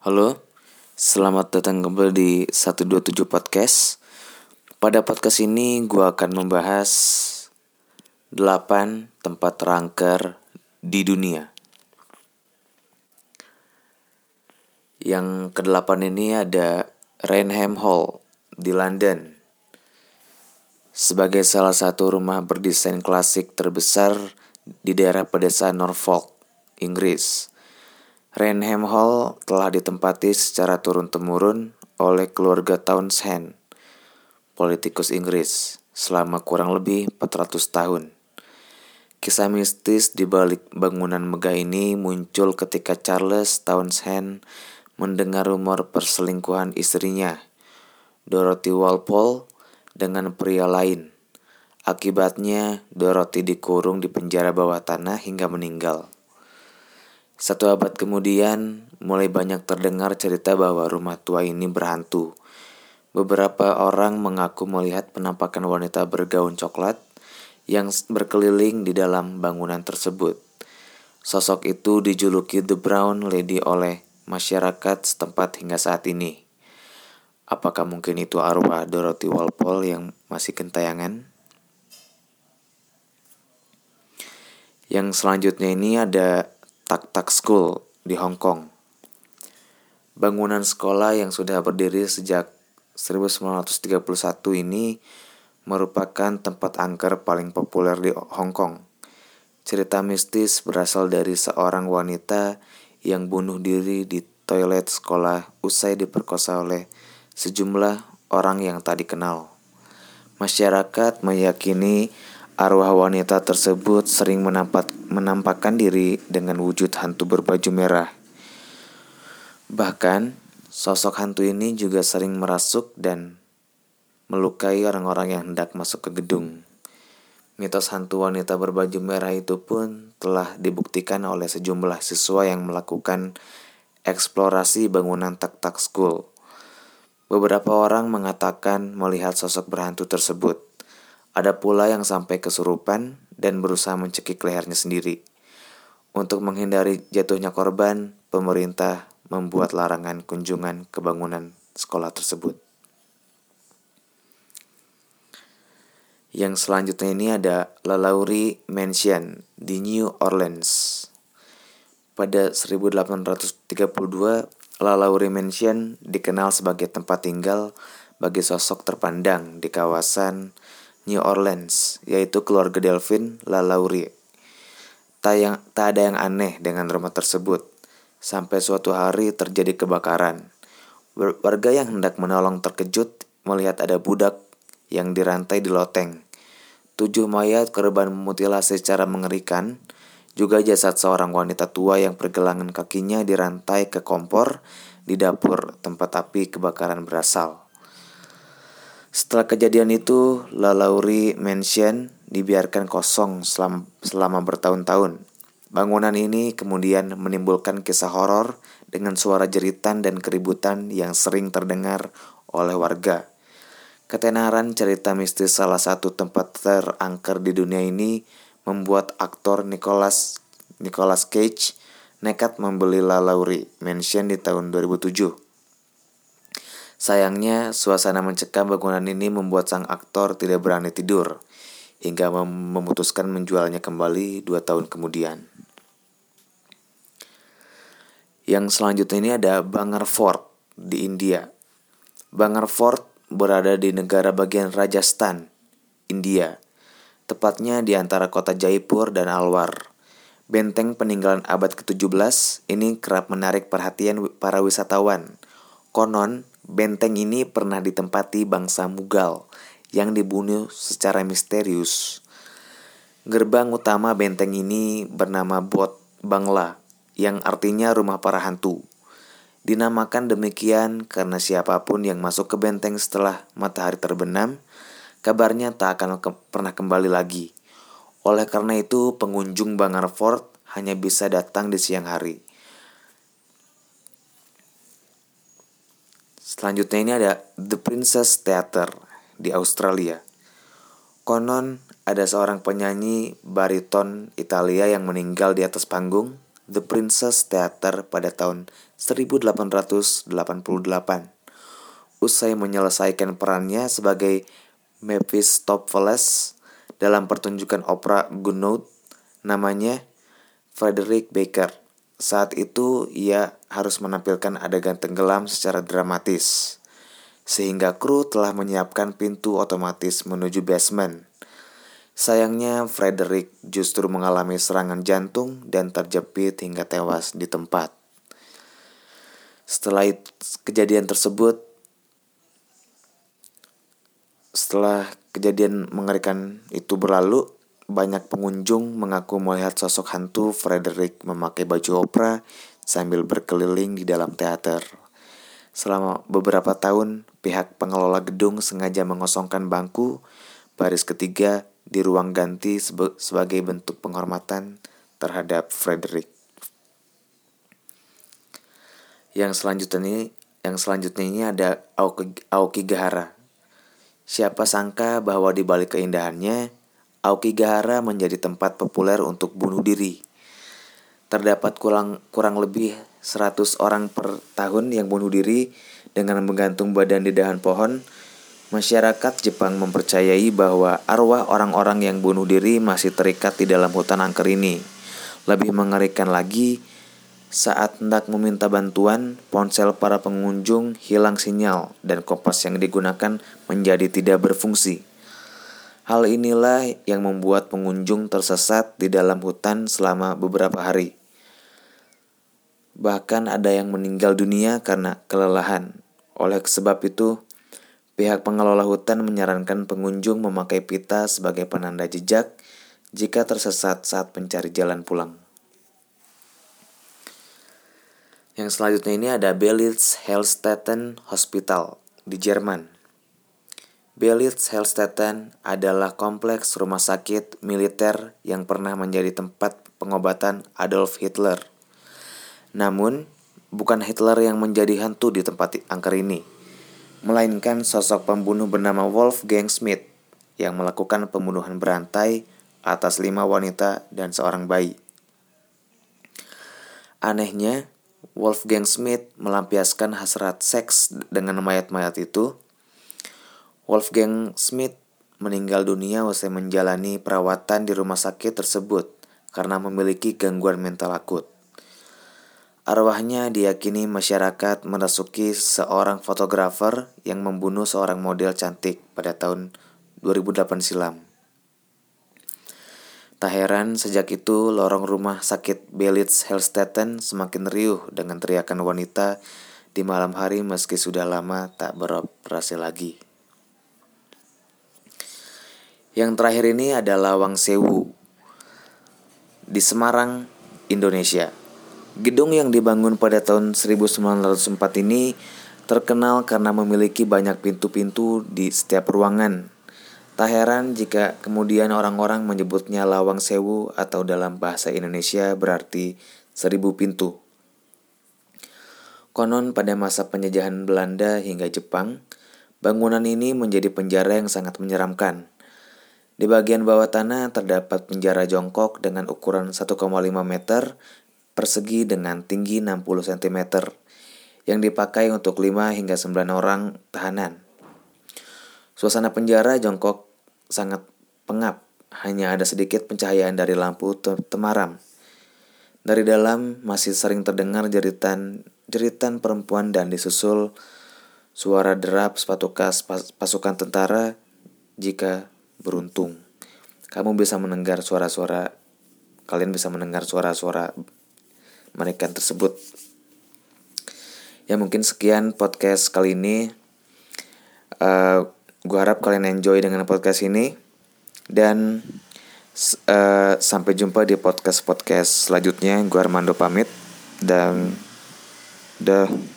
Halo, selamat datang kembali di 127 Podcast. Pada podcast ini gue akan membahas 8 tempat terangker di dunia. Yang kedelapan ini ada Rainham Hall di London. Sebagai salah satu rumah berdesain klasik terbesar di daerah pedesaan Norfolk, Inggris Rainham Hall telah ditempati secara turun-temurun oleh keluarga Townshend, politikus Inggris, selama kurang lebih 400 tahun. Kisah mistis di balik bangunan megah ini muncul ketika Charles Townshend mendengar rumor perselingkuhan istrinya, Dorothy Walpole, dengan pria lain. Akibatnya, Dorothy dikurung di penjara bawah tanah hingga meninggal. Satu abad kemudian, mulai banyak terdengar cerita bahwa rumah tua ini berhantu. Beberapa orang mengaku melihat penampakan wanita bergaun coklat yang berkeliling di dalam bangunan tersebut. Sosok itu dijuluki The Brown Lady oleh masyarakat setempat hingga saat ini. Apakah mungkin itu arwah Dorothy Walpole yang masih kentayangan? Yang selanjutnya ini ada Tak Tak School di Hong Kong. Bangunan sekolah yang sudah berdiri sejak 1931 ini merupakan tempat angker paling populer di Hong Kong. Cerita mistis berasal dari seorang wanita yang bunuh diri di toilet sekolah usai diperkosa oleh sejumlah orang yang tak dikenal. Masyarakat meyakini Arwah wanita tersebut sering menampak, menampakkan diri dengan wujud hantu berbaju merah. Bahkan, sosok hantu ini juga sering merasuk dan melukai orang-orang yang hendak masuk ke gedung. Mitos hantu wanita berbaju merah itu pun telah dibuktikan oleh sejumlah siswa yang melakukan eksplorasi bangunan tak-tak school. Beberapa orang mengatakan melihat sosok berhantu tersebut. Ada pula yang sampai kesurupan dan berusaha mencekik lehernya sendiri. Untuk menghindari jatuhnya korban, pemerintah membuat larangan kunjungan ke bangunan sekolah tersebut. Yang selanjutnya ini ada Lalaurie Mansion di New Orleans. Pada 1832, Lalaurie Mansion dikenal sebagai tempat tinggal bagi sosok terpandang di kawasan New Orleans, yaitu keluarga Delvin LaLaurie. Tak, yang, tak ada yang aneh dengan rumah tersebut. Sampai suatu hari terjadi kebakaran. Warga yang hendak menolong terkejut melihat ada budak yang dirantai di loteng. Tujuh mayat korban mutilasi secara mengerikan, juga jasad seorang wanita tua yang pergelangan kakinya dirantai ke kompor di dapur tempat api kebakaran berasal. Setelah kejadian itu, La Lauri Mansion dibiarkan kosong selama, selama bertahun-tahun. Bangunan ini kemudian menimbulkan kisah horor dengan suara jeritan dan keributan yang sering terdengar oleh warga. Ketenaran cerita mistis salah satu tempat terangker di dunia ini membuat aktor Nicholas Nicholas Cage nekat membeli La Lauri Mansion di tahun 2007. Sayangnya, suasana mencekam bangunan ini membuat sang aktor tidak berani tidur, hingga mem memutuskan menjualnya kembali dua tahun kemudian. Yang selanjutnya ini ada Bangar Fort di India. Bangar Fort berada di negara bagian Rajasthan, India, tepatnya di antara kota Jaipur dan Alwar. Benteng peninggalan abad ke-17 ini kerap menarik perhatian para wisatawan. Konon, Benteng ini pernah ditempati bangsa Mughal yang dibunuh secara misterius. Gerbang utama benteng ini bernama Bot Bangla yang artinya rumah para hantu. Dinamakan demikian karena siapa pun yang masuk ke benteng setelah matahari terbenam, kabarnya tak akan ke pernah kembali lagi. Oleh karena itu, pengunjung Bangar Fort hanya bisa datang di siang hari. Selanjutnya ini ada The Princess Theater di Australia. Konon ada seorang penyanyi bariton Italia yang meninggal di atas panggung The Princess Theater pada tahun 1888. Usai menyelesaikan perannya sebagai Mephistopheles dalam pertunjukan opera Gounod, namanya Frederick Baker. Saat itu ia harus menampilkan adegan tenggelam secara dramatis sehingga kru telah menyiapkan pintu otomatis menuju basement. Sayangnya, Frederick justru mengalami serangan jantung dan terjepit hingga tewas di tempat. Setelah kejadian tersebut, setelah kejadian mengerikan itu berlalu, banyak pengunjung mengaku melihat sosok hantu Frederick memakai baju opera sambil berkeliling di dalam teater. Selama beberapa tahun, pihak pengelola gedung sengaja mengosongkan bangku baris ketiga di ruang ganti sebagai bentuk penghormatan terhadap Frederick. Yang selanjutnya ini, yang selanjutnya ini ada Aoki, Aokigahara. Siapa sangka bahwa di balik keindahannya, Aokigahara menjadi tempat populer untuk bunuh diri. Terdapat kurang kurang lebih 100 orang per tahun yang bunuh diri dengan menggantung badan di dahan pohon, masyarakat Jepang mempercayai bahwa arwah orang-orang yang bunuh diri masih terikat di dalam hutan angker ini. Lebih mengerikan lagi, saat hendak meminta bantuan, ponsel para pengunjung hilang sinyal dan kompas yang digunakan menjadi tidak berfungsi. Hal inilah yang membuat pengunjung tersesat di dalam hutan selama beberapa hari. Bahkan ada yang meninggal dunia karena kelelahan. Oleh sebab itu, pihak pengelola hutan menyarankan pengunjung memakai pita sebagai penanda jejak jika tersesat saat mencari jalan pulang. Yang selanjutnya ini ada Belitz Hellstetten Hospital di Jerman. Belitz Hellstetten adalah kompleks rumah sakit militer yang pernah menjadi tempat pengobatan Adolf Hitler. Namun, bukan Hitler yang menjadi hantu di tempat angker ini, melainkan sosok pembunuh bernama Wolfgang Schmidt yang melakukan pembunuhan berantai atas lima wanita dan seorang bayi. Anehnya, Wolfgang Schmidt melampiaskan hasrat seks dengan mayat-mayat itu. Wolfgang Schmidt meninggal dunia usai menjalani perawatan di rumah sakit tersebut karena memiliki gangguan mental akut. Arwahnya diyakini masyarakat merasuki seorang fotografer yang membunuh seorang model cantik pada tahun 2008 silam. Tak heran sejak itu lorong rumah sakit Belitz Hellstetten semakin riuh dengan teriakan wanita di malam hari meski sudah lama tak beroperasi lagi. Yang terakhir ini adalah Wang Sewu di Semarang, Indonesia. Gedung yang dibangun pada tahun 1904 ini terkenal karena memiliki banyak pintu-pintu di setiap ruangan. Tak heran jika kemudian orang-orang menyebutnya Lawang Sewu atau dalam bahasa Indonesia berarti seribu pintu. Konon pada masa penjajahan Belanda hingga Jepang, bangunan ini menjadi penjara yang sangat menyeramkan. Di bagian bawah tanah terdapat penjara jongkok dengan ukuran 1,5 meter persegi dengan tinggi 60 cm yang dipakai untuk 5 hingga 9 orang tahanan. Suasana penjara jongkok sangat pengap, hanya ada sedikit pencahayaan dari lampu temaram. Dari dalam masih sering terdengar jeritan jeritan perempuan dan disusul suara derap sepatu kas pas, pasukan tentara jika beruntung. Kamu bisa mendengar suara-suara kalian bisa mendengar suara-suara mereka tersebut. Ya mungkin sekian podcast kali ini. Uh, eh, gue harap kalian enjoy dengan podcast ini dan uh, sampai jumpa di podcast podcast selanjutnya. Gue Armando pamit dan dah.